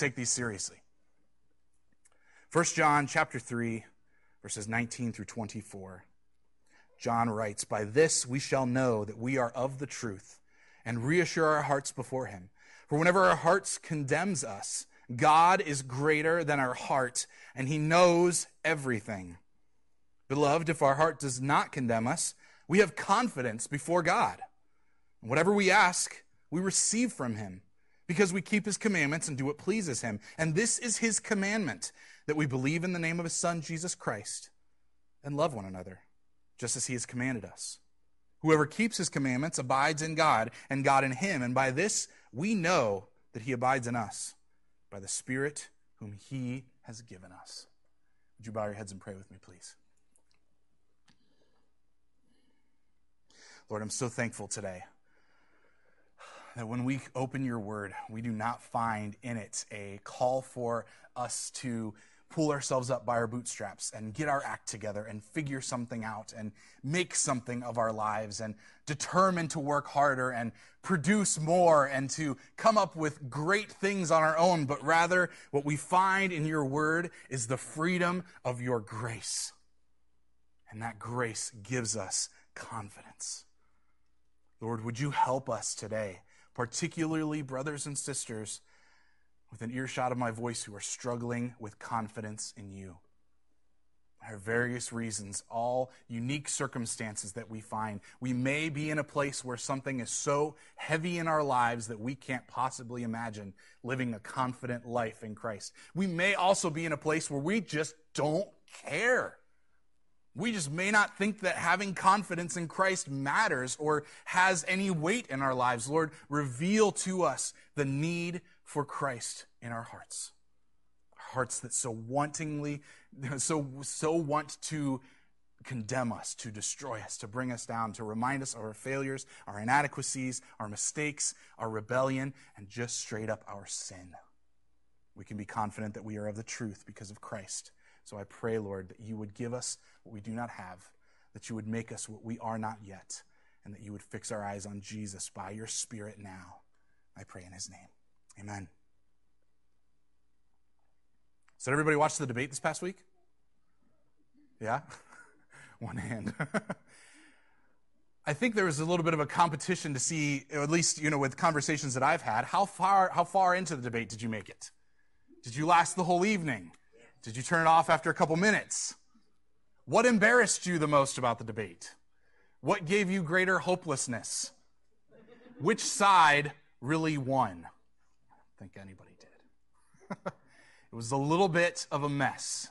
take these seriously. 1 John chapter 3, verses 19 through 24. John writes, By this we shall know that we are of the truth and reassure our hearts before him. For whenever our hearts condemns us, God is greater than our heart and he knows everything. Beloved, if our heart does not condemn us, we have confidence before God. Whatever we ask, we receive from him because we keep his commandments and do what pleases him. And this is his commandment that we believe in the name of his son, Jesus Christ, and love one another, just as he has commanded us. Whoever keeps his commandments abides in God, and God in him. And by this we know that he abides in us, by the Spirit whom he has given us. Would you bow your heads and pray with me, please? Lord, I'm so thankful today that when we open your word, we do not find in it a call for us to pull ourselves up by our bootstraps and get our act together and figure something out and make something of our lives and determine to work harder and produce more and to come up with great things on our own, but rather what we find in your word is the freedom of your grace. And that grace gives us confidence. Lord, would you help us today, particularly brothers and sisters within earshot of my voice who are struggling with confidence in you? There are various reasons, all unique circumstances that we find. We may be in a place where something is so heavy in our lives that we can't possibly imagine living a confident life in Christ. We may also be in a place where we just don't care. We just may not think that having confidence in Christ matters or has any weight in our lives. Lord, reveal to us the need for Christ in our hearts. Hearts that so wantingly, so, so want to condemn us, to destroy us, to bring us down, to remind us of our failures, our inadequacies, our mistakes, our rebellion, and just straight up our sin. We can be confident that we are of the truth because of Christ so I pray, Lord, that you would give us what we do not have, that you would make us what we are not yet, and that you would fix our eyes on Jesus by your Spirit now. I pray in his name. Amen. So, did everybody watch the debate this past week? Yeah? One hand. I think there was a little bit of a competition to see, at least, you know, with conversations that I've had, how far, how far into the debate did you make it? Did you last the whole evening? Did you turn it off after a couple minutes? What embarrassed you the most about the debate? What gave you greater hopelessness? Which side really won? I don't think anybody did. it was a little bit of a mess.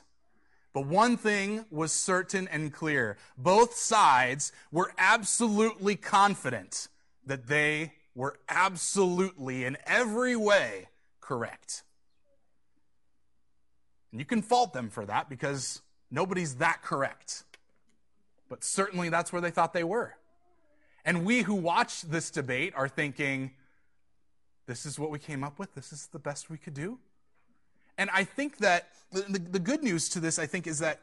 But one thing was certain and clear. Both sides were absolutely confident that they were absolutely in every way correct. And you can fault them for that because nobody's that correct. But certainly that's where they thought they were. And we who watch this debate are thinking, this is what we came up with. This is the best we could do. And I think that the, the good news to this, I think, is that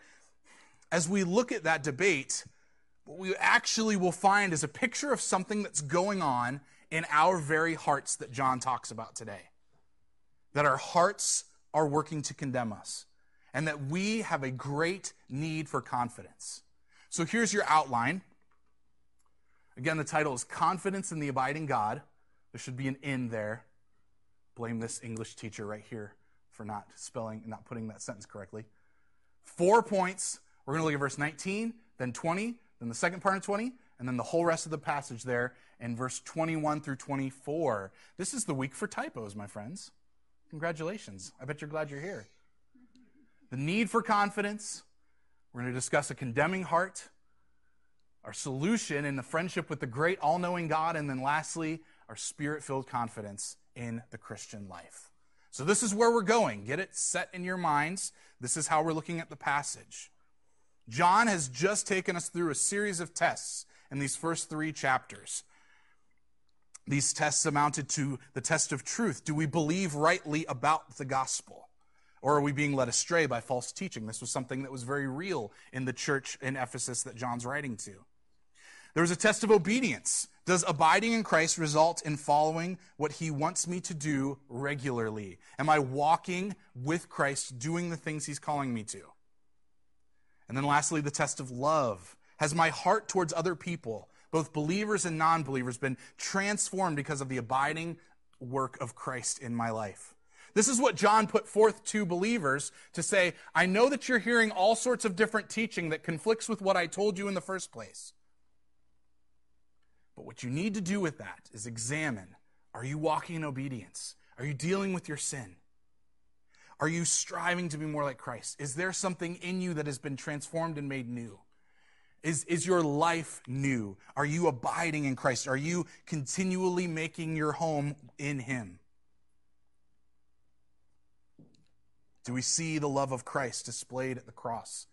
as we look at that debate, what we actually will find is a picture of something that's going on in our very hearts that John talks about today. That our hearts are working to condemn us, and that we have a great need for confidence. So here's your outline. Again, the title is Confidence in the Abiding God. There should be an in there. Blame this English teacher right here for not spelling, and not putting that sentence correctly. Four points. We're going to look at verse 19, then 20, then the second part of 20, and then the whole rest of the passage there in verse 21 through 24. This is the week for typos, my friends. Congratulations. I bet you're glad you're here. The need for confidence. We're going to discuss a condemning heart, our solution in the friendship with the great all knowing God, and then lastly, our spirit filled confidence in the Christian life. So, this is where we're going. Get it set in your minds. This is how we're looking at the passage. John has just taken us through a series of tests in these first three chapters. These tests amounted to the test of truth. Do we believe rightly about the gospel? Or are we being led astray by false teaching? This was something that was very real in the church in Ephesus that John's writing to. There was a test of obedience. Does abiding in Christ result in following what he wants me to do regularly? Am I walking with Christ, doing the things he's calling me to? And then lastly, the test of love. Has my heart towards other people, both believers and non believers, been transformed because of the abiding work of Christ in my life? This is what John put forth to believers to say, I know that you're hearing all sorts of different teaching that conflicts with what I told you in the first place. But what you need to do with that is examine are you walking in obedience? Are you dealing with your sin? Are you striving to be more like Christ? Is there something in you that has been transformed and made new? Is, is your life new? Are you abiding in Christ? Are you continually making your home in Him? Do we see the love of Christ displayed at the cross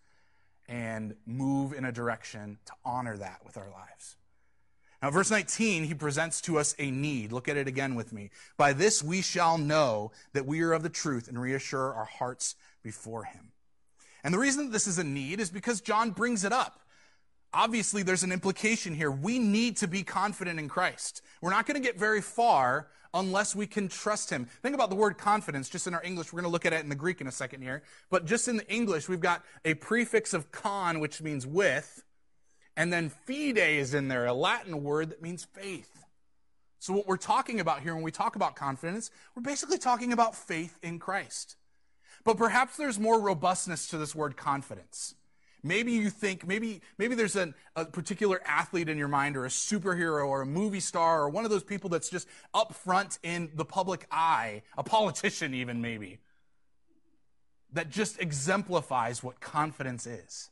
and move in a direction to honor that with our lives? Now, verse 19, he presents to us a need. Look at it again with me. By this we shall know that we are of the truth and reassure our hearts before him. And the reason that this is a need is because John brings it up. Obviously, there's an implication here. We need to be confident in Christ. We're not going to get very far unless we can trust him. Think about the word confidence just in our English. We're going to look at it in the Greek in a second here. But just in the English, we've got a prefix of con, which means with, and then fide is in there, a Latin word that means faith. So, what we're talking about here when we talk about confidence, we're basically talking about faith in Christ. But perhaps there's more robustness to this word confidence. Maybe you think, maybe, maybe there's an, a particular athlete in your mind or a superhero or a movie star or one of those people that's just up front in the public eye, a politician even maybe, that just exemplifies what confidence is.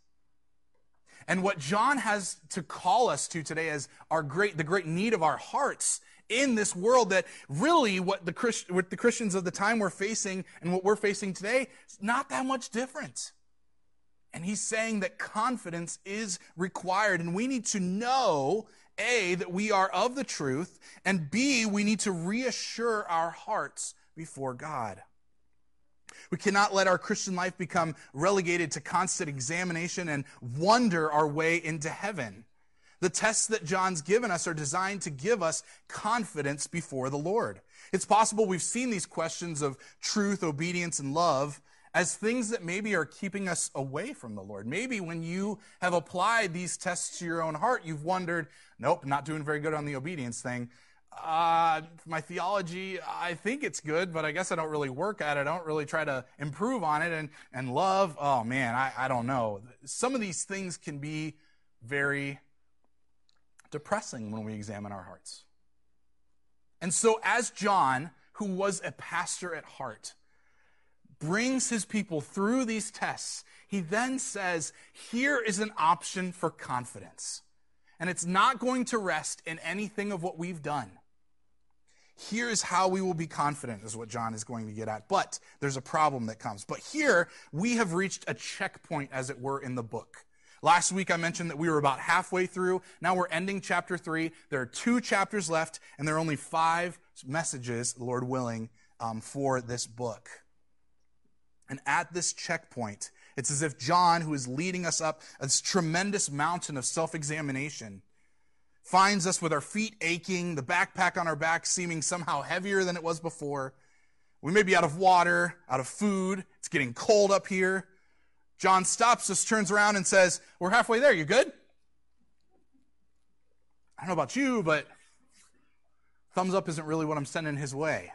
And what John has to call us to today as our great, the great need of our hearts in this world that really what the, Christ, what the Christians of the time were facing and what we're facing today is not that much different. And he's saying that confidence is required and we need to know A, that we are of the truth, and B, we need to reassure our hearts before God. We cannot let our Christian life become relegated to constant examination and wonder our way into heaven. The tests that John's given us are designed to give us confidence before the Lord. It's possible we've seen these questions of truth, obedience, and love as things that maybe are keeping us away from the Lord. Maybe when you have applied these tests to your own heart, you've wondered, nope, not doing very good on the obedience thing uh, my theology, I think it's good, but I guess I don't really work at it. I don't really try to improve on it. And, and love, oh man, I, I don't know. Some of these things can be very depressing when we examine our hearts. And so, as John, who was a pastor at heart, brings his people through these tests, he then says, Here is an option for confidence. And it's not going to rest in anything of what we've done. Here's how we will be confident, is what John is going to get at. But there's a problem that comes. But here, we have reached a checkpoint, as it were, in the book. Last week, I mentioned that we were about halfway through. Now we're ending chapter three. There are two chapters left, and there are only five messages, Lord willing, um, for this book. And at this checkpoint, it's as if John, who is leading us up this tremendous mountain of self examination, finds us with our feet aching, the backpack on our back seeming somehow heavier than it was before. We may be out of water, out of food. It's getting cold up here. John stops us, turns around, and says, We're halfway there. You good? I don't know about you, but thumbs up isn't really what I'm sending his way.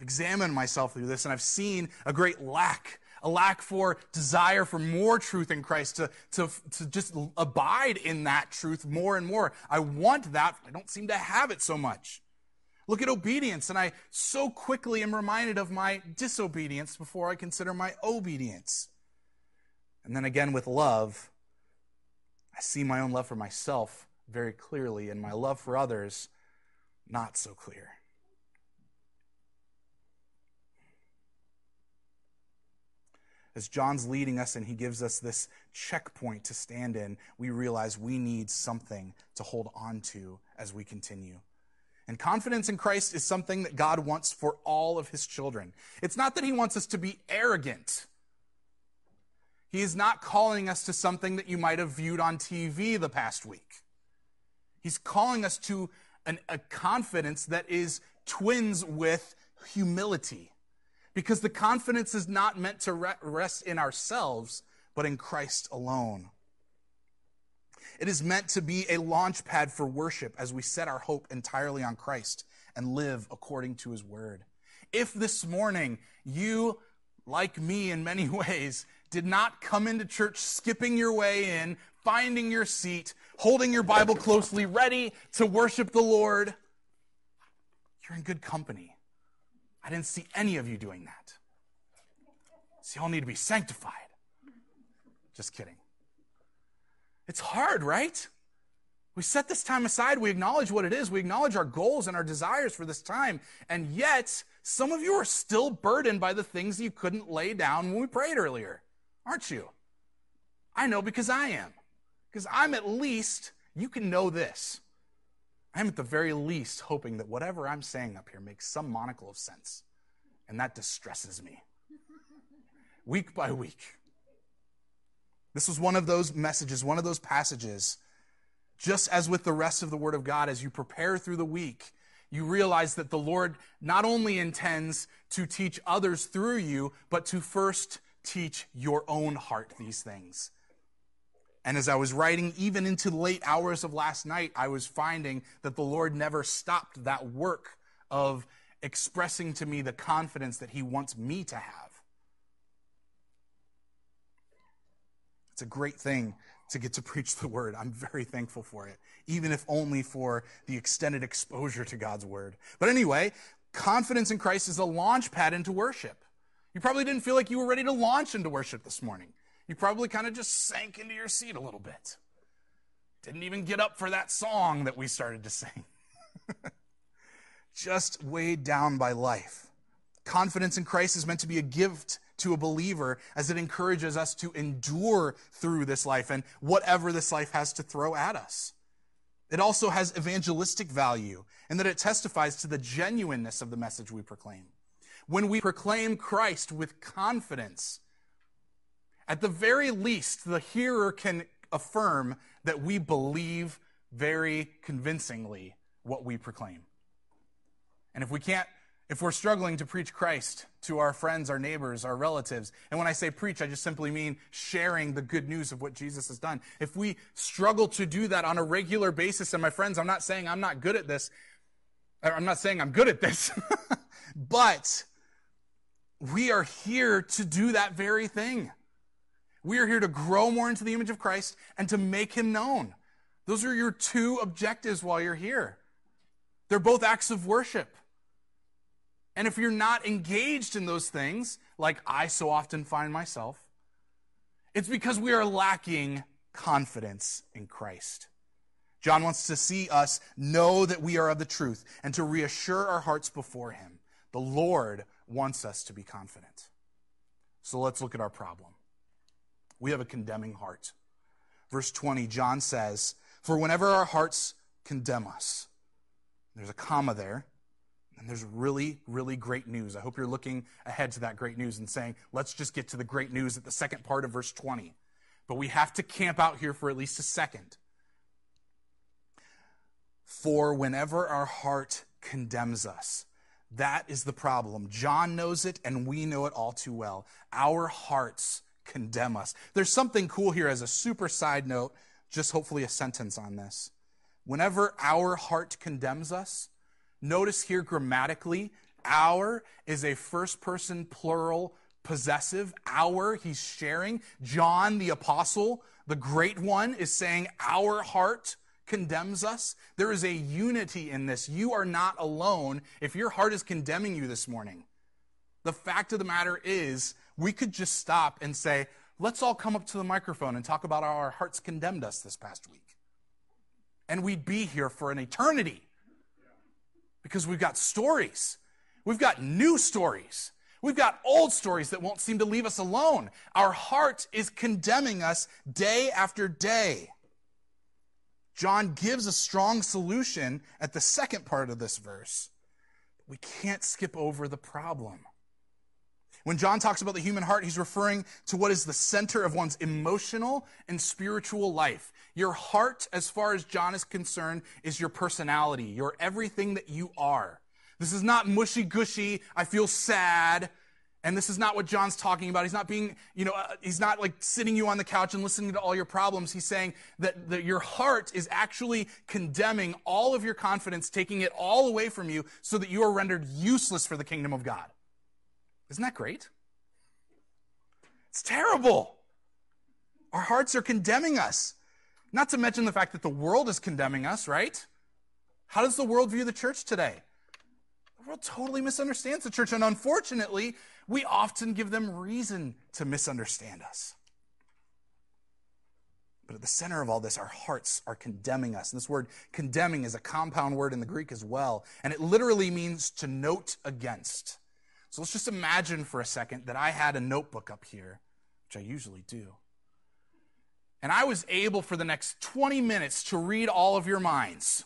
Examined myself through this, and I've seen a great lack a lack for desire for more truth in Christ, to, to, to just abide in that truth more and more. I want that, I don't seem to have it so much. Look at obedience, and I so quickly am reminded of my disobedience before I consider my obedience. And then again with love, I see my own love for myself very clearly, and my love for others not so clear. As John's leading us and he gives us this checkpoint to stand in, we realize we need something to hold on to as we continue. And confidence in Christ is something that God wants for all of his children. It's not that he wants us to be arrogant. He is not calling us to something that you might have viewed on TV the past week. He's calling us to an, a confidence that is twins with humility. Because the confidence is not meant to rest in ourselves, but in Christ alone. It is meant to be a launch pad for worship as we set our hope entirely on Christ and live according to his word. If this morning you, like me in many ways, did not come into church skipping your way in, finding your seat, holding your Bible closely, ready to worship the Lord, you're in good company. I didn't see any of you doing that. So y'all need to be sanctified. Just kidding. It's hard, right? We set this time aside. We acknowledge what it is. We acknowledge our goals and our desires for this time. And yet, some of you are still burdened by the things you couldn't lay down when we prayed earlier, aren't you? I know because I am. Because I'm at least, you can know this. I'm at the very least hoping that whatever I'm saying up here makes some monocle of sense. And that distresses me. week by week. This was one of those messages, one of those passages. Just as with the rest of the Word of God, as you prepare through the week, you realize that the Lord not only intends to teach others through you, but to first teach your own heart these things. And as I was writing, even into the late hours of last night, I was finding that the Lord never stopped that work of expressing to me the confidence that He wants me to have. It's a great thing to get to preach the word. I'm very thankful for it, even if only for the extended exposure to God's word. But anyway, confidence in Christ is a launch pad into worship. You probably didn't feel like you were ready to launch into worship this morning you probably kind of just sank into your seat a little bit. Didn't even get up for that song that we started to sing. just weighed down by life. Confidence in Christ is meant to be a gift to a believer as it encourages us to endure through this life and whatever this life has to throw at us. It also has evangelistic value in that it testifies to the genuineness of the message we proclaim. When we proclaim Christ with confidence, at the very least, the hearer can affirm that we believe very convincingly what we proclaim. And if we can't, if we're struggling to preach Christ to our friends, our neighbors, our relatives, and when I say preach, I just simply mean sharing the good news of what Jesus has done. If we struggle to do that on a regular basis, and my friends, I'm not saying I'm not good at this, I'm not saying I'm good at this, but we are here to do that very thing. We are here to grow more into the image of Christ and to make him known. Those are your two objectives while you're here. They're both acts of worship. And if you're not engaged in those things, like I so often find myself, it's because we are lacking confidence in Christ. John wants to see us know that we are of the truth and to reassure our hearts before him. The Lord wants us to be confident. So let's look at our problem. We have a condemning heart. Verse 20, John says, For whenever our hearts condemn us, there's a comma there, and there's really, really great news. I hope you're looking ahead to that great news and saying, let's just get to the great news at the second part of verse 20. But we have to camp out here for at least a second. For whenever our heart condemns us, that is the problem. John knows it, and we know it all too well. Our hearts condemn us. There's something cool here as a super side note, just hopefully a sentence on this. Whenever our heart condemns us, notice here grammatically, our is a first person plural possessive. Our, he's sharing. John the apostle, the great one, is saying, Our heart condemns us. There is a unity in this. You are not alone if your heart is condemning you this morning. The fact of the matter is, we could just stop and say, let's all come up to the microphone and talk about how our hearts condemned us this past week. And we'd be here for an eternity because we've got stories. We've got new stories. We've got old stories that won't seem to leave us alone. Our heart is condemning us day after day. John gives a strong solution at the second part of this verse. We can't skip over the problem. When John talks about the human heart, he's referring to what is the center of one's emotional and spiritual life. Your heart, as far as John is concerned, is your personality, your everything that you are. This is not mushy gushy, I feel sad. And this is not what John's talking about. He's not being, you know, uh, he's not like sitting you on the couch and listening to all your problems. He's saying that, that your heart is actually condemning all of your confidence, taking it all away from you so that you are rendered useless for the kingdom of God. Isn't that great? It's terrible. Our hearts are condemning us. Not to mention the fact that the world is condemning us, right? How does the world view the church today? The world totally misunderstands the church, and unfortunately, we often give them reason to misunderstand us. But at the center of all this, our hearts are condemning us. And this word condemning is a compound word in the Greek as well, and it literally means to note against. So let's just imagine for a second that I had a notebook up here, which I usually do. And I was able for the next 20 minutes to read all of your minds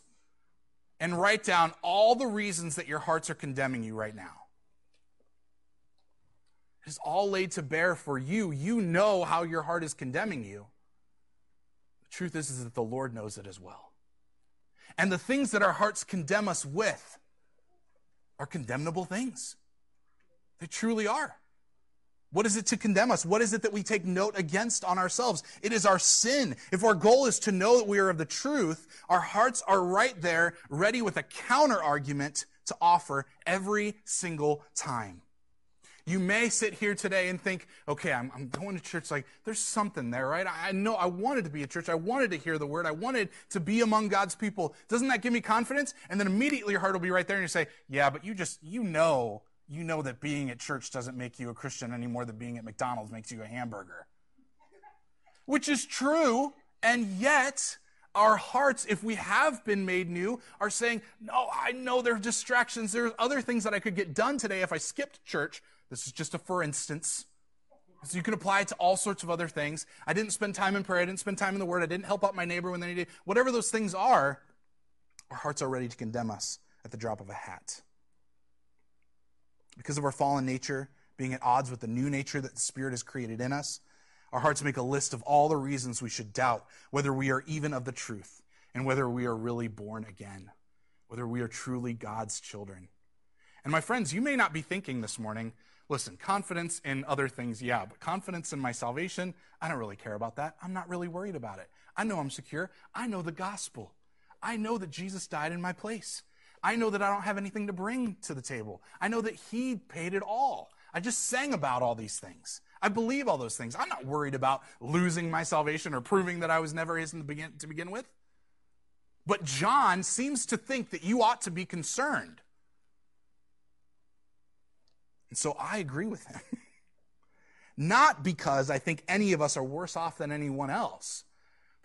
and write down all the reasons that your hearts are condemning you right now. It is all laid to bear for you. You know how your heart is condemning you. The truth is, is that the Lord knows it as well. And the things that our hearts condemn us with are condemnable things. They truly are. What is it to condemn us? What is it that we take note against on ourselves? It is our sin. If our goal is to know that we are of the truth, our hearts are right there, ready with a counter argument to offer every single time. You may sit here today and think, okay, I'm, I'm, going to church. Like, there's something there, right? I, I know I wanted to be a church. I wanted to hear the word. I wanted to be among God's people. Doesn't that give me confidence? And then immediately your heart will be right there and you say, yeah, but you just, you know you know that being at church doesn't make you a Christian any more than being at McDonald's makes you a hamburger. Which is true, and yet our hearts, if we have been made new, are saying, No, I know there are distractions. There's other things that I could get done today if I skipped church. This is just a for instance. So you can apply it to all sorts of other things. I didn't spend time in prayer. I didn't spend time in the Word. I didn't help out my neighbor when they needed. Whatever those things are, our hearts are ready to condemn us at the drop of a hat because of our fallen nature, being at odds with the new nature that the Spirit has created in us, our hearts make a list of all the reasons we should doubt whether we are even of the truth and whether we are really born again, whether we are truly God's children. And my friends, you may not be thinking this morning, listen, confidence in other things, yeah, but confidence in my salvation, I don't really care about that. I'm not really worried about it. I know I'm secure. I know the gospel. I know that Jesus died in my place. I know that I don't have anything to bring to the table. I know that He paid it all. I just sang about all these things. I believe all those things. I'm not worried about losing my salvation or proving that I was never His begin, to begin with. But John seems to think that you ought to be concerned. And so I agree with him. Not because I think any of us are worse off than anyone else,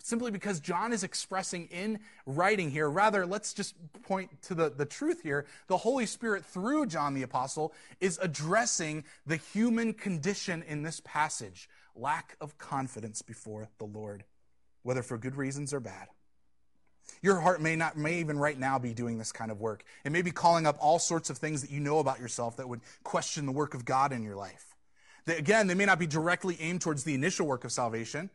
simply because John is expressing in writing here. Rather, let's just point to the, the truth here. The Holy Spirit, through John the Apostle, is addressing the human condition in this passage lack of confidence before the Lord, whether for good reasons or bad. Your heart may not, may even right now be doing this kind of work. It may be calling up all sorts of things that you know about yourself that would question the work of God in your life. Again, they may not be directly aimed towards the initial work of salvation,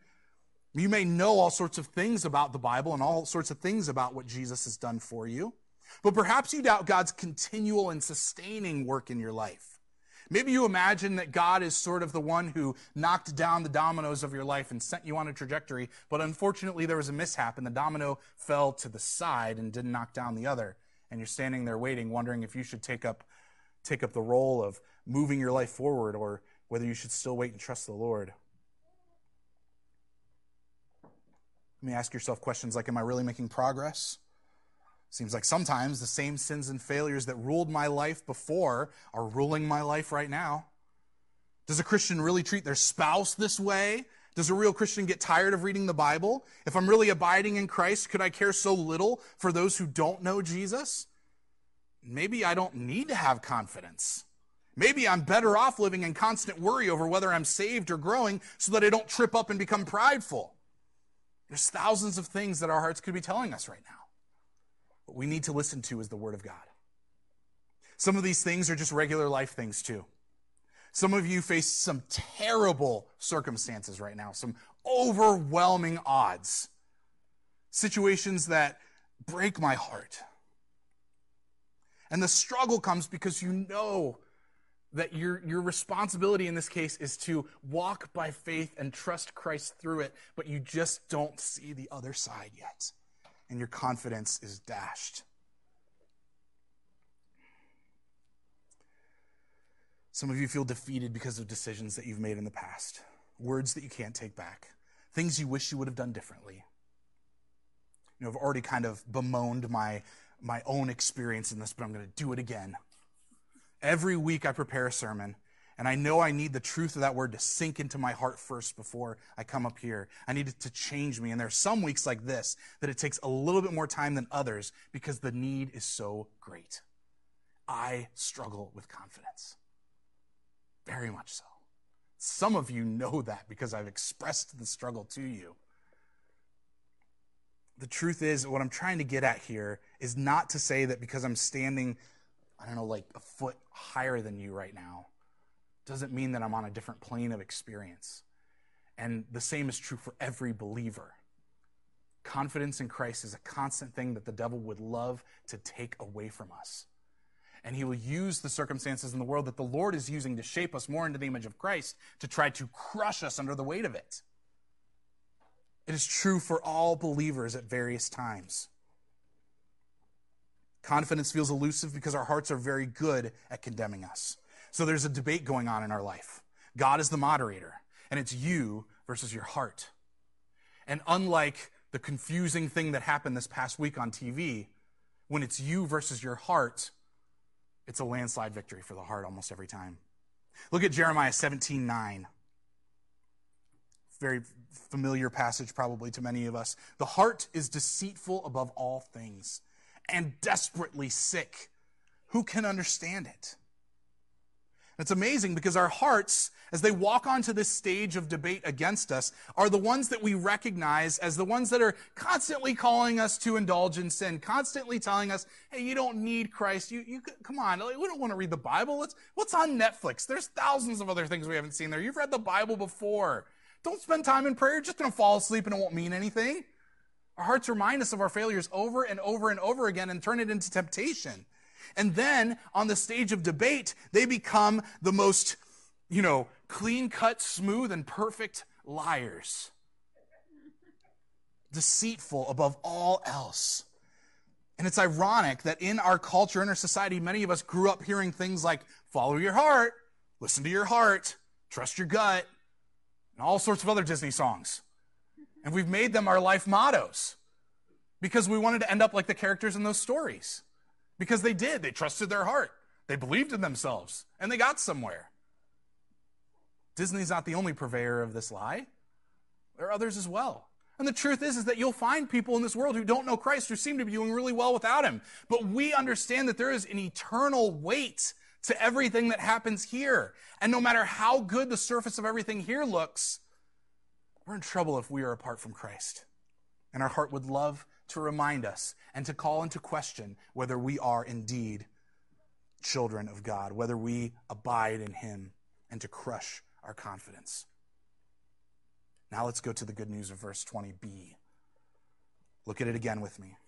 you may know all sorts of things about the Bible and all sorts of things about what Jesus has done for you, but perhaps you doubt God's continual and sustaining work in your life. Maybe you imagine that God is sort of the one who knocked down the dominoes of your life and sent you on a trajectory, but unfortunately there was a mishap and the domino fell to the side and didn't knock down the other. And you're standing there waiting, wondering if you should take up, take up the role of moving your life forward or whether you should still wait and trust the Lord. Let me ask yourself questions like Am I really making progress? Seems like sometimes the same sins and failures that ruled my life before are ruling my life right now. Does a Christian really treat their spouse this way? Does a real Christian get tired of reading the Bible? If I'm really abiding in Christ, could I care so little for those who don't know Jesus? Maybe I don't need to have confidence. Maybe I'm better off living in constant worry over whether I'm saved or growing so that I don't trip up and become prideful. There's thousands of things that our hearts could be telling us right now. What we need to listen to is the Word of God. Some of these things are just regular life things, too. Some of you face some terrible circumstances right now, some overwhelming odds, situations that break my heart. And the struggle comes because you know that your, your responsibility in this case is to walk by faith and trust Christ through it, but you just don't see the other side yet. And your confidence is dashed. Some of you feel defeated because of decisions that you've made in the past, words that you can't take back, things you wish you would have done differently. You know, I've already kind of bemoaned my, my own experience in this, but I'm going to do it again. Every week I prepare a sermon, and I know I need the truth of that word to sink into my heart first before I come up here. I need it to change me. And there are some weeks like this that it takes a little bit more time than others because the need is so great. I struggle with confidence. Very much so. Some of you know that because I've expressed the struggle to you. The truth is, what I'm trying to get at here is not to say that because I'm standing I don't know, like a foot higher than you right now, doesn't mean that I'm on a different plane of experience. And the same is true for every believer. Confidence in Christ is a constant thing that the devil would love to take away from us. And he will use the circumstances in the world that the Lord is using to shape us more into the image of Christ to try to crush us under the weight of it. It is true for all believers at various times. Confidence feels elusive because our hearts are very good at condemning us. So there's a debate going on in our life. God is the moderator, and it's you versus your heart. And unlike the confusing thing that happened this past week on TV, when it's you versus your heart, it's a landslide victory for the heart almost every time. Look at Jeremiah 17 9. Very familiar passage, probably to many of us. The heart is deceitful above all things and desperately sick. Who can understand it? It's amazing because our hearts, as they walk onto this stage of debate against us, are the ones that we recognize as the ones that are constantly calling us to indulge in sin, constantly telling us, "Hey, you don't need Christ. You, you come on. We don't want to read the Bible. Let's, what's on Netflix? There's thousands of other things we haven't seen there. You've read the Bible before. Don't spend time in prayer. You're just going to fall asleep and it won't mean anything." Our hearts remind us of our failures over and over and over again and turn it into temptation. And then on the stage of debate, they become the most, you know, clean cut, smooth, and perfect liars. Deceitful above all else. And it's ironic that in our culture, in our society, many of us grew up hearing things like follow your heart, listen to your heart, trust your gut, and all sorts of other Disney songs. And we've made them our life mottos because we wanted to end up like the characters in those stories. Because they did. They trusted their heart, they believed in themselves, and they got somewhere. Disney's not the only purveyor of this lie, there are others as well. And the truth is, is that you'll find people in this world who don't know Christ, who seem to be doing really well without Him. But we understand that there is an eternal weight to everything that happens here. And no matter how good the surface of everything here looks, we're in trouble if we are apart from Christ. And our heart would love to remind us and to call into question whether we are indeed children of God, whether we abide in Him, and to crush our confidence. Now let's go to the good news of verse 20b. Look at it again with me.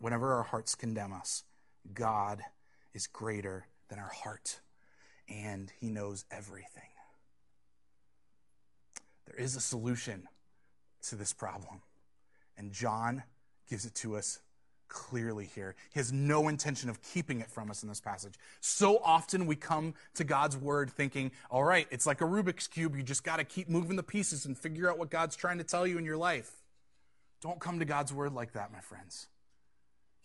Whenever our hearts condemn us, God is greater than our heart, and He knows everything. There is a solution to this problem. And John gives it to us clearly here. He has no intention of keeping it from us in this passage. So often we come to God's word thinking, all right, it's like a Rubik's Cube. You just got to keep moving the pieces and figure out what God's trying to tell you in your life. Don't come to God's word like that, my friends.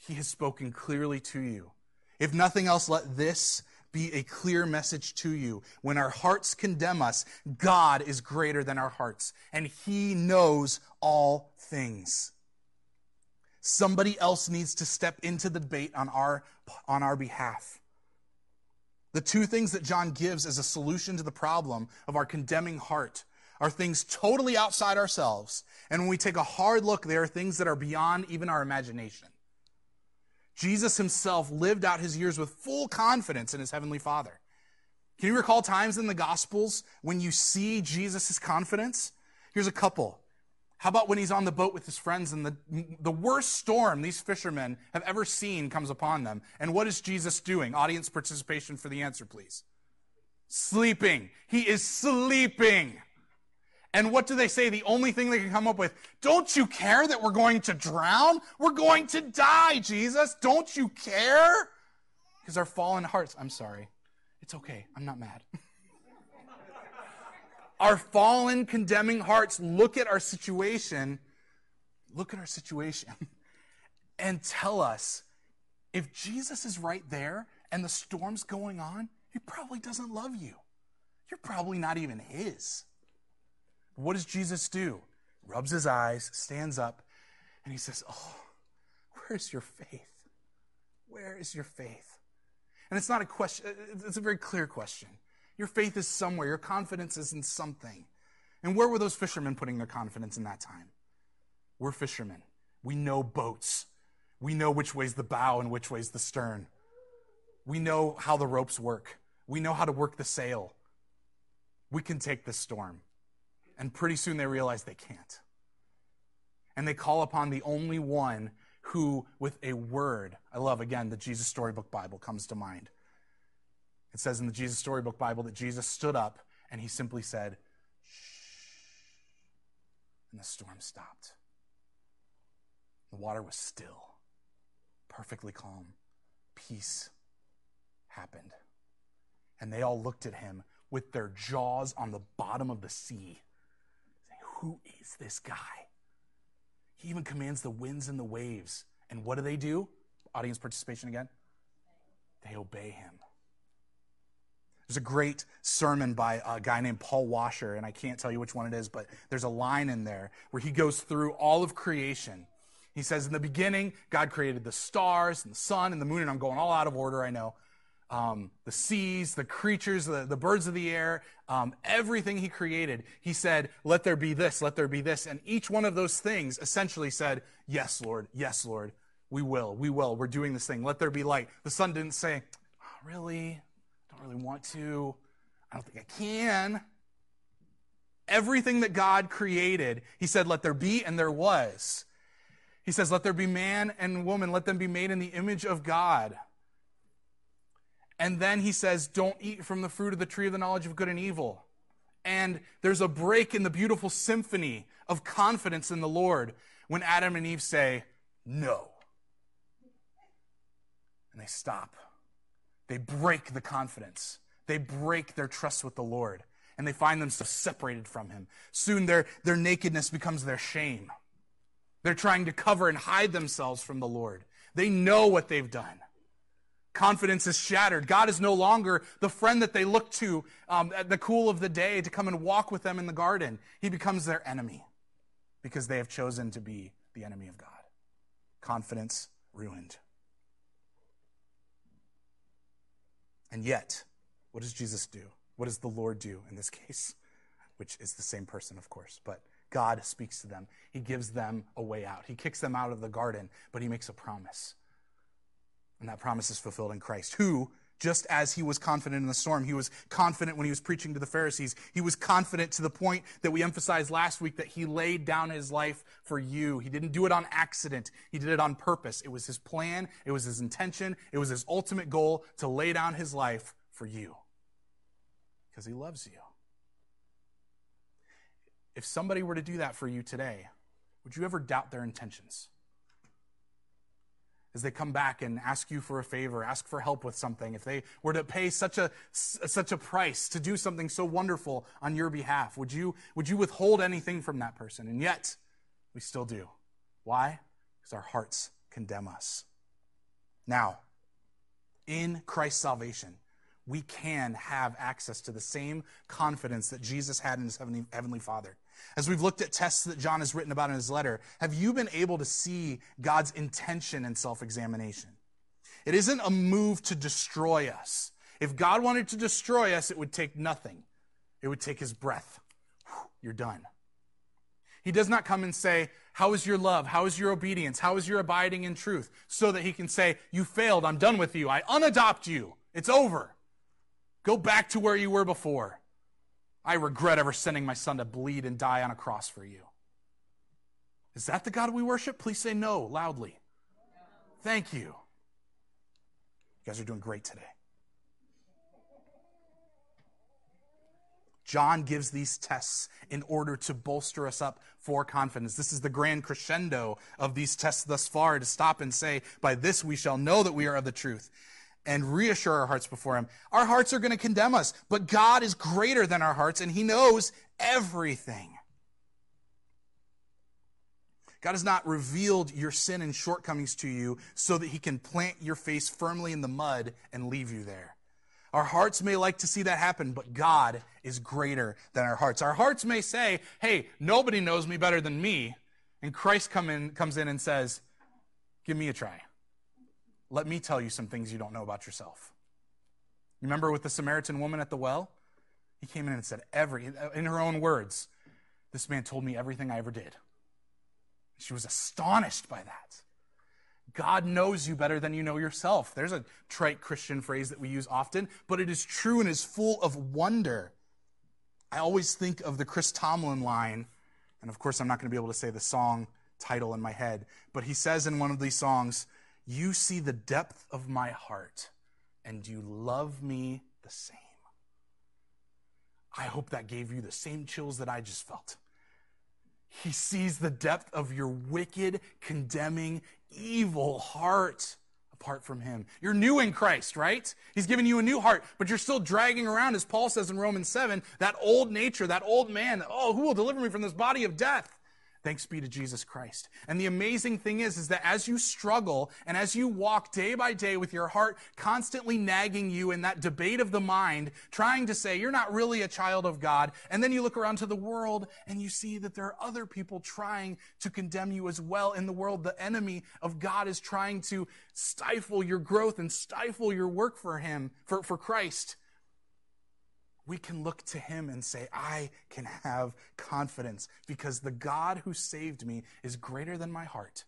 He has spoken clearly to you. If nothing else, let this be a clear message to you. When our hearts condemn us, God is greater than our hearts, and He knows all things. Somebody else needs to step into the debate on our, on our behalf. The two things that John gives as a solution to the problem of our condemning heart are things totally outside ourselves. And when we take a hard look, they are things that are beyond even our imagination. Jesus himself lived out his years with full confidence in his heavenly Father. Can you recall times in the Gospels when you see Jesus' confidence? Here's a couple. How about when he's on the boat with his friends and the, the worst storm these fishermen have ever seen comes upon them? And what is Jesus doing? Audience participation for the answer, please. Sleeping. He is sleeping. And what do they say? The only thing they can come up with, don't you care that we're going to drown? We're going to die, Jesus. Don't you care? Because our fallen hearts, I'm sorry. It's okay. I'm not mad. our fallen, condemning hearts look at our situation, look at our situation, and tell us if Jesus is right there and the storm's going on, he probably doesn't love you. You're probably not even his. What does Jesus do? Rubs his eyes, stands up, and he says, Oh, where's your faith? Where is your faith? And it's not a question, it's a very clear question. Your faith is somewhere, your confidence is in something. And where were those fishermen putting their confidence in that time? We're fishermen. We know boats. We know which way's the bow and which way's the stern. We know how the ropes work. We know how to work the sail. We can take this storm. And pretty soon they realize they can't. And they call upon the only one who, with a word, I love again, the Jesus Storybook Bible comes to mind. It says in the Jesus Storybook Bible that Jesus stood up and he simply said, Shh. And the storm stopped. The water was still, perfectly calm. Peace happened. And they all looked at him with their jaws on the bottom of the sea. Who is this guy? He even commands the winds and the waves. And what do they do? Audience participation again? They obey him. There's a great sermon by a guy named Paul Washer, and I can't tell you which one it is, but there's a line in there where he goes through all of creation. He says, In the beginning, God created the stars and the sun and the moon, and I'm going all out of order, I know um, the seas, the creatures, the, the birds of the air, um, everything he created, he said, Let there be this, let there be this. And each one of those things essentially said, Yes, Lord, yes, Lord, we will, we will, we're doing this thing. Let there be light. The sun didn't say, oh, Really? Don't really want to. I don't think I can. Everything that God created, he said, Let there be, and there was. He says, Let there be man and woman, let them be made in the image of God. And then he says, Don't eat from the fruit of the tree of the knowledge of good and evil. And there's a break in the beautiful symphony of confidence in the Lord when Adam and Eve say, No. And they stop. They break the confidence. They break their trust with the Lord. And they find themselves separated from Him. Soon their, their nakedness becomes their shame. They're trying to cover and hide themselves from the Lord. They know what they've done. Confidence is shattered. God is no longer the friend that they look to um, at the cool of the day to come and walk with them in the garden. He becomes their enemy because they have chosen to be the enemy of God. Confidence ruined. And yet, what does Jesus do? What does the Lord do in this case? Which is the same person, of course, but God speaks to them. He gives them a way out. He kicks them out of the garden, but he makes a promise. And that promise is fulfilled in Christ, who, just as he was confident in the storm, he was confident when he was preaching to the Pharisees. He was confident to the point that we emphasized last week that he laid down his life for you. He didn't do it on accident, he did it on purpose. It was his plan, it was his intention, it was his ultimate goal to lay down his life for you because he loves you. If somebody were to do that for you today, would you ever doubt their intentions? As they come back and ask you for a favor, ask for help with something, if they were to pay such a, such a price to do something so wonderful on your behalf, would you, would you withhold anything from that person? And yet, we still do. Why? Because our hearts condemn us. Now, in Christ's salvation, we can have access to the same confidence that Jesus had in his heavenly, heavenly Father. As we've looked at tests that John has written about in his letter, have you been able to see God's intention in self examination? It isn't a move to destroy us. If God wanted to destroy us, it would take nothing, it would take his breath. You're done. He does not come and say, How is your love? How is your obedience? How is your abiding in truth? So that he can say, You failed. I'm done with you. I unadopt you. It's over. Go back to where you were before. I regret ever sending my son to bleed and die on a cross for you. Is that the God we worship? Please say no loudly. Thank you. You guys are doing great today. John gives these tests in order to bolster us up for confidence. This is the grand crescendo of these tests thus far to stop and say, By this we shall know that we are of the truth and reassure our hearts before Him. Our hearts are going to condemn us, but God is greater than our hearts and He knows everything. God has not revealed your sin and shortcomings to you so that He can plant your face firmly in the mud and leave you there. Our hearts may like to see that happen, but God is greater than our hearts. Our hearts may say, hey, nobody knows me better than me. And Christ come in, comes in and says, give me a try. Let me tell you some things you don't know about yourself. You remember with the Samaritan woman at the well? He came in and said, every, in her own words, this man told me everything I ever did. She was astonished by that. God knows you better than you know yourself. There's a trite Christian phrase that we use often, but it is true and is full of wonder. I always think of the Chris Tomlin line, and of course, I'm not going to be able to say the song title in my head, but he says in one of these songs, You see the depth of my heart, and you love me the same. I hope that gave you the same chills that I just felt. He sees the depth of your wicked, condemning, evil heart apart from him. You're new in Christ, right? He's given you a new heart, but you're still dragging around, as Paul says in Romans 7, that old nature, that old man. Oh, who will deliver me from this body of death? Thanks be to Jesus Christ. And the amazing thing is, is that as you struggle and as you walk day by day with your heart constantly nagging you in that debate of the mind, trying to say you're not really a child of God, and then you look around to the world and you see that there are other people trying to condemn you as well in the world. The enemy of God is trying to stifle your growth and stifle your work for him, for, for Christ we can look to him and say, I can have confidence because the God who saved me is greater than my heart.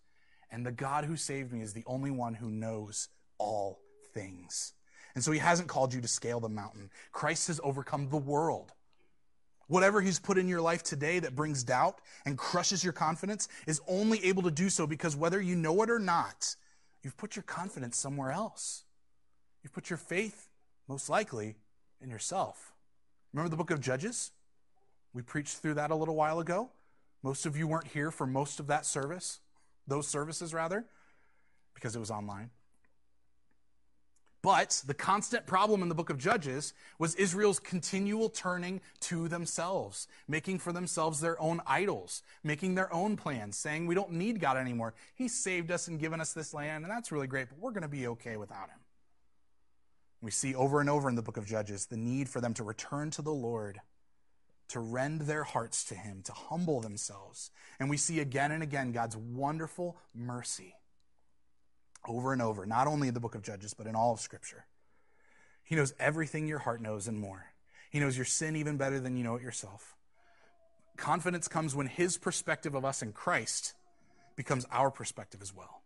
And the God who saved me is the only one who knows all things. And so he hasn't called you to scale the mountain. Christ has overcome the world. Whatever he's put in your life today that brings doubt and crushes your confidence is only able to do so because whether you know it or not, you've put your confidence somewhere else. You've put your faith, most likely, in yourself. Remember the book of Judges? We preached through that a little while ago. Most of you weren't here for most of that service, those services rather, because it was online. But the constant problem in the book of Judges was Israel's continual turning to themselves, making for themselves their own idols, making their own plans, saying, We don't need God anymore. He saved us and given us this land, and that's really great, but we're going to be okay without Him. We see over and over in the book of Judges the need for them to return to the Lord, to rend their hearts to Him, to humble themselves. And we see again and again God's wonderful mercy over and over, not only in the book of Judges, but in all of Scripture. He knows everything your heart knows and more. He knows your sin even better than you know it yourself. Confidence comes when His perspective of us in Christ becomes our perspective as well.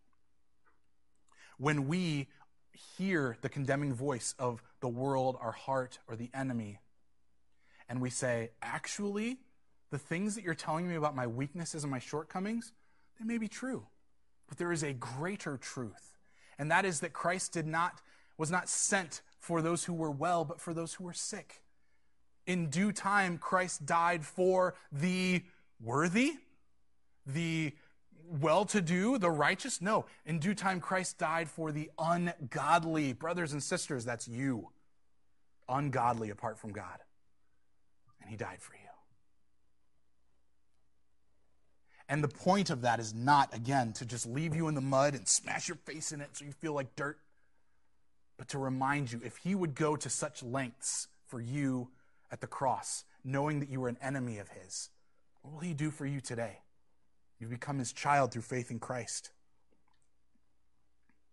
When we hear the condemning voice of the world, our heart, or the enemy, and we say, actually, the things that you're telling me about my weaknesses and my shortcomings, they may be true. But there is a greater truth. And that is that Christ did not, was not sent for those who were well, but for those who were sick. In due time, Christ died for the worthy, the well to do, the righteous? No. In due time, Christ died for the ungodly. Brothers and sisters, that's you. Ungodly apart from God. And he died for you. And the point of that is not, again, to just leave you in the mud and smash your face in it so you feel like dirt, but to remind you if he would go to such lengths for you at the cross, knowing that you were an enemy of his, what will he do for you today? You become his child through faith in Christ.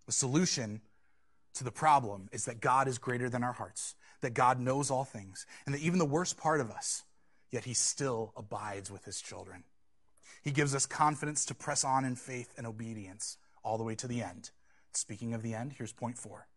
The solution to the problem is that God is greater than our hearts, that God knows all things, and that even the worst part of us, yet he still abides with his children. He gives us confidence to press on in faith and obedience all the way to the end. Speaking of the end, here's point four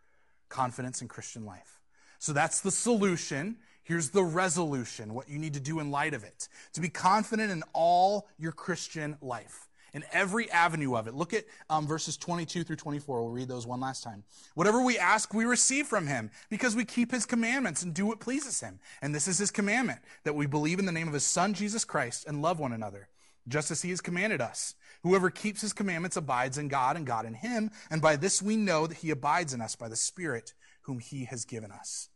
confidence in Christian life. So that's the solution. Here's the resolution, what you need to do in light of it. To be confident in all your Christian life in every avenue of it. Look at um, verses 22 through 24. We'll read those one last time. Whatever we ask, we receive from him because we keep his commandments and do what pleases him. And this is his commandment that we believe in the name of his son, Jesus Christ, and love one another, just as he has commanded us. Whoever keeps his commandments abides in God and God in him. And by this we know that he abides in us by the Spirit whom he has given us.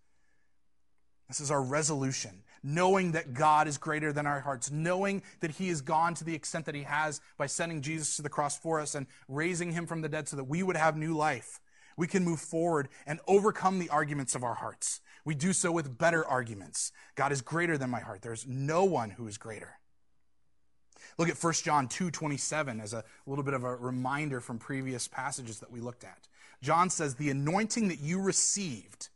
This is our resolution knowing that God is greater than our hearts, knowing that He has gone to the extent that He has by sending Jesus to the cross for us and raising Him from the dead so that we would have new life. We can move forward and overcome the arguments of our hearts. We do so with better arguments. God is greater than my heart. There's no one who is greater. Look at 1 John 2:27 as a little bit of a reminder from previous passages that we looked at. John says, "The anointing that you received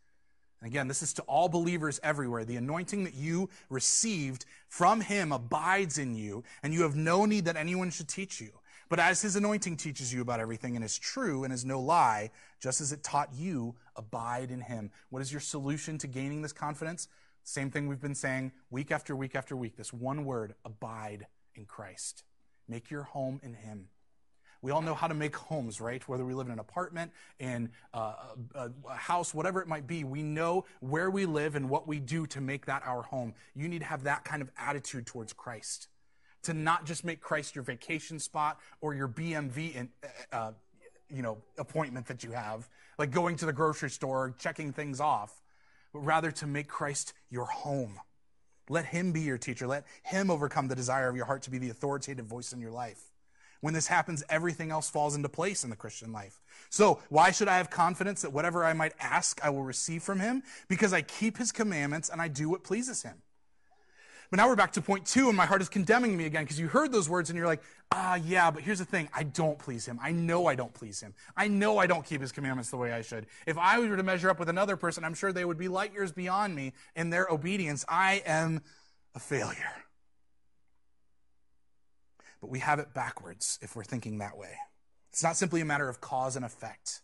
and again, this is to all believers everywhere. The anointing that you received from him abides in you, and you have no need that anyone should teach you. But as his anointing teaches you about everything and is true and is no lie, just as it taught you, abide in him. What is your solution to gaining this confidence? Same thing we've been saying week after week after week. This one word, abide in Christ. Make your home in him. We all know how to make homes, right? Whether we live in an apartment, in a, a, house, whatever it might be, we know where we live and what we do to make that our home. You need to have that kind of attitude towards Christ. To not just make Christ your vacation spot or your BMV in, uh, uh, you know, appointment that you have, like going to the grocery store, checking things off, but rather to make Christ your home. Let him be your teacher. Let him overcome the desire of your heart to be the authoritative voice in your life. When this happens, everything else falls into place in the Christian life. So, why should I have confidence that whatever I might ask, I will receive from him? Because I keep his commandments and I do what pleases him. But now we're back to point two, and my heart is condemning me again because you heard those words and you're like, ah, yeah, but here's the thing. I don't please him. I know I don't please him. I know I don't keep his commandments the way I should. If I were to measure up with another person, I'm sure they would be light years beyond me in their obedience. I am a failure. But we have it backwards if we're thinking that way. It's not simply a matter of cause and effect.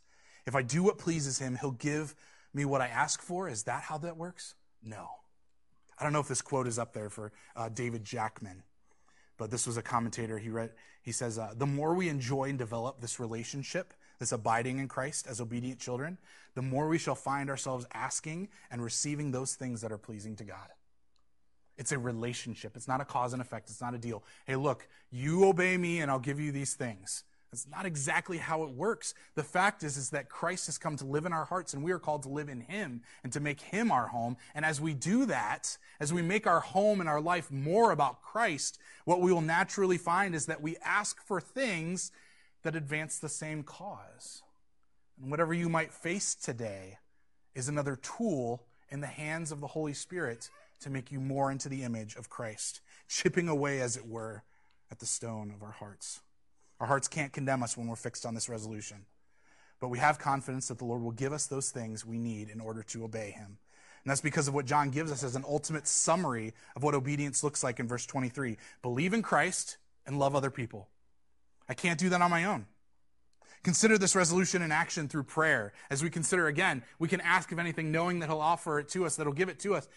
If I do what pleases him, he'll give me what I ask for. Is that how that works? No. I don't know if this quote is up there for uh, David Jackman, but this was a commentator. He read, he says, uh, the more we enjoy and develop this relationship, this abiding in Christ as obedient children, the more we shall find ourselves asking and receiving those things that are pleasing to God. It's a relationship. It's not a cause and effect. It's not a deal. Hey, look, you obey me and I'll give you these things. That's not exactly how it works. The fact is, is that Christ has come to live in our hearts and we are called to live in Him and to make Him our home. And as we do that, as we make our home and our life more about Christ, what we will naturally find is that we ask for things that advance the same cause. And whatever you might face today is another tool in the hands of the Holy Spirit to make you more into the image of Christ, chipping away, as it were, at the stone of our hearts. Our hearts can't condemn us when we're fixed on this resolution, but we have confidence that the Lord will give us those things we need in order to obey Him. And that's because of what John gives us as an ultimate summary of what obedience looks like in verse 23 believe in Christ and love other people. I can't do that on my own. Consider this resolution in action through prayer. As we consider again, we can ask of anything knowing that He'll offer it to us, that He'll give it to us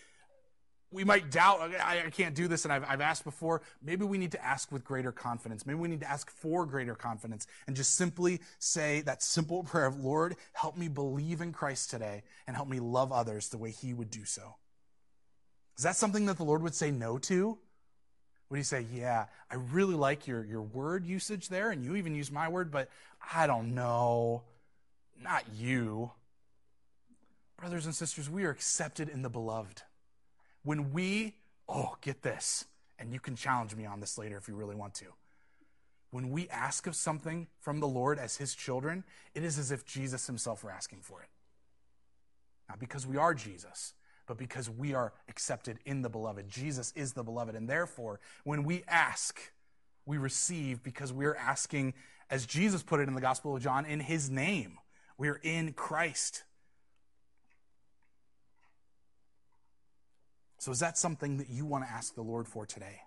we might doubt, I, I, can't do this, and I've, I've asked before. Maybe we need to ask with greater confidence. Maybe we need to ask for greater confidence and just simply say that simple prayer of, Lord, help me believe in Christ today and help me love others the way He would do so. Is that something that the Lord would say no to? Would He say, Yeah, I really like your, your word usage there, and you even use my word, but I don't know. Not you. Brothers and sisters, we are accepted in the beloved. When we, oh, get this, and you can challenge me on this later if you really want to. When we ask of something from the Lord as his children, it is as if Jesus himself were asking for it. Not because we are Jesus, but because we are accepted in the beloved. Jesus is the beloved. And therefore, when we ask, we receive because we're asking, as Jesus put it in the Gospel of John, in his name. We're in Christ. So, is that something that you want to ask the Lord for today?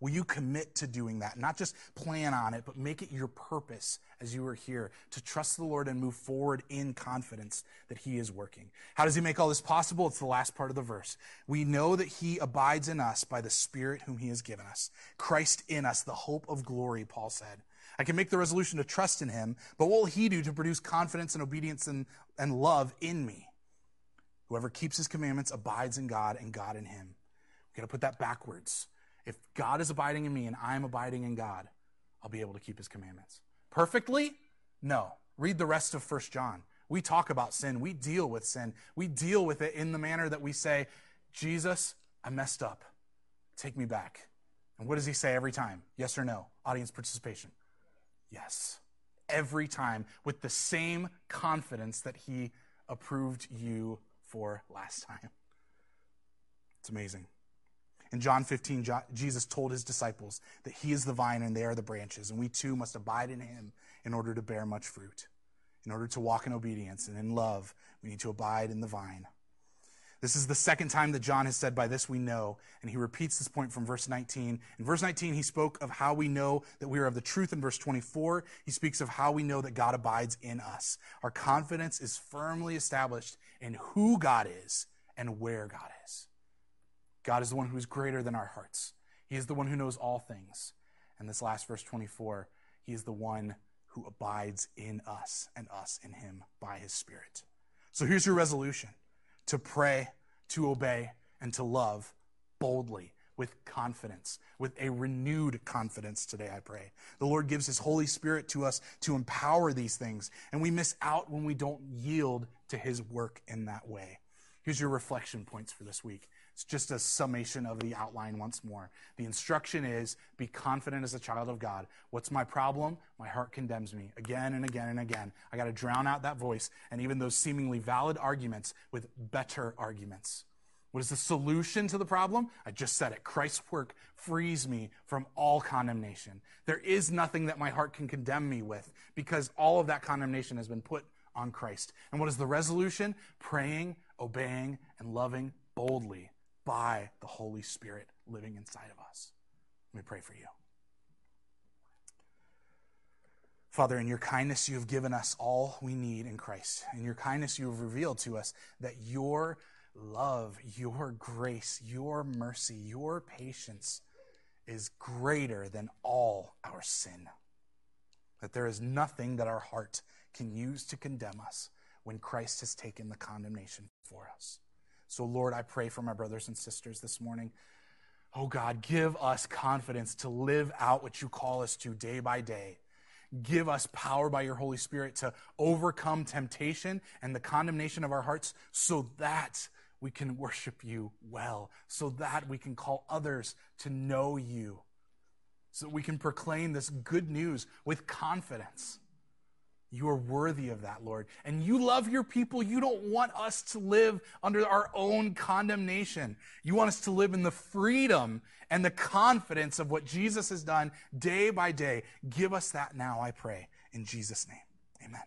Will you commit to doing that? Not just plan on it, but make it your purpose as you are here to trust the Lord and move forward in confidence that He is working. How does He make all this possible? It's the last part of the verse. We know that He abides in us by the Spirit whom He has given us. Christ in us, the hope of glory, Paul said. I can make the resolution to trust in Him, but what will He do to produce confidence and obedience and, and love in me? Whoever keeps His commandments abides in God and God in Him. We've got to put that backwards. If God is abiding in me and I'm abiding in God, I'll be able to keep his commandments. Perfectly? No. Read the rest of First John. We talk about sin. We deal with sin. We deal with it in the manner that we say, Jesus, I messed up. Take me back. And what does he say every time? Yes or no? Audience participation. Yes. Every time with the same confidence that he approved you for last time. It's amazing. In John 15, Jesus told his disciples that he is the vine and they are the branches, and we too must abide in him in order to bear much fruit. In order to walk in obedience and in love, we need to abide in the vine. This is the second time that John has said, By this we know. And he repeats this point from verse 19. In verse 19, he spoke of how we know that we are of the truth. In verse 24, he speaks of how we know that God abides in us. Our confidence is firmly established in who God is and where God is. God is the one who is greater than our hearts. He is the one who knows all things. And this last verse 24, He is the one who abides in us and us in Him by His Spirit. So here's your resolution to pray, to obey, and to love boldly with confidence, with a renewed confidence today, I pray. The Lord gives His Holy Spirit to us to empower these things, and we miss out when we don't yield to His work in that way. Here's your reflection points for this week. It's just a summation of the outline once more. The instruction is be confident as a child of God. What's my problem? My heart condemns me again and again and again. I got to drown out that voice and even those seemingly valid arguments with better arguments. What is the solution to the problem? I just said it. Christ's work frees me from all condemnation. There is nothing that my heart can condemn me with because all of that condemnation has been put on Christ. And what is the resolution? Praying, obeying, and loving boldly by the Holy Spirit living inside of us. Let me pray for you. Father, in your kindness, you have given us all we need in Christ. In your kindness, you have revealed to us that your love, your grace, your mercy, your patience is greater than all our sin. That there is nothing that our heart can use to condemn us when Christ has taken the condemnation for us. So, Lord, I pray for my brothers and sisters this morning. Oh God, give us confidence to live out what you call us to day by day. Give us power by your Holy Spirit to overcome temptation and the condemnation of our hearts so that we can worship you well, so that we can call others to know you, so that we can proclaim this good news with confidence. You are worthy of that, Lord. And you love your people. You don't want us to live under our own condemnation. You want us to live in the freedom and the confidence of what Jesus has done day by day. Give us that now, I pray. In Jesus' name, amen.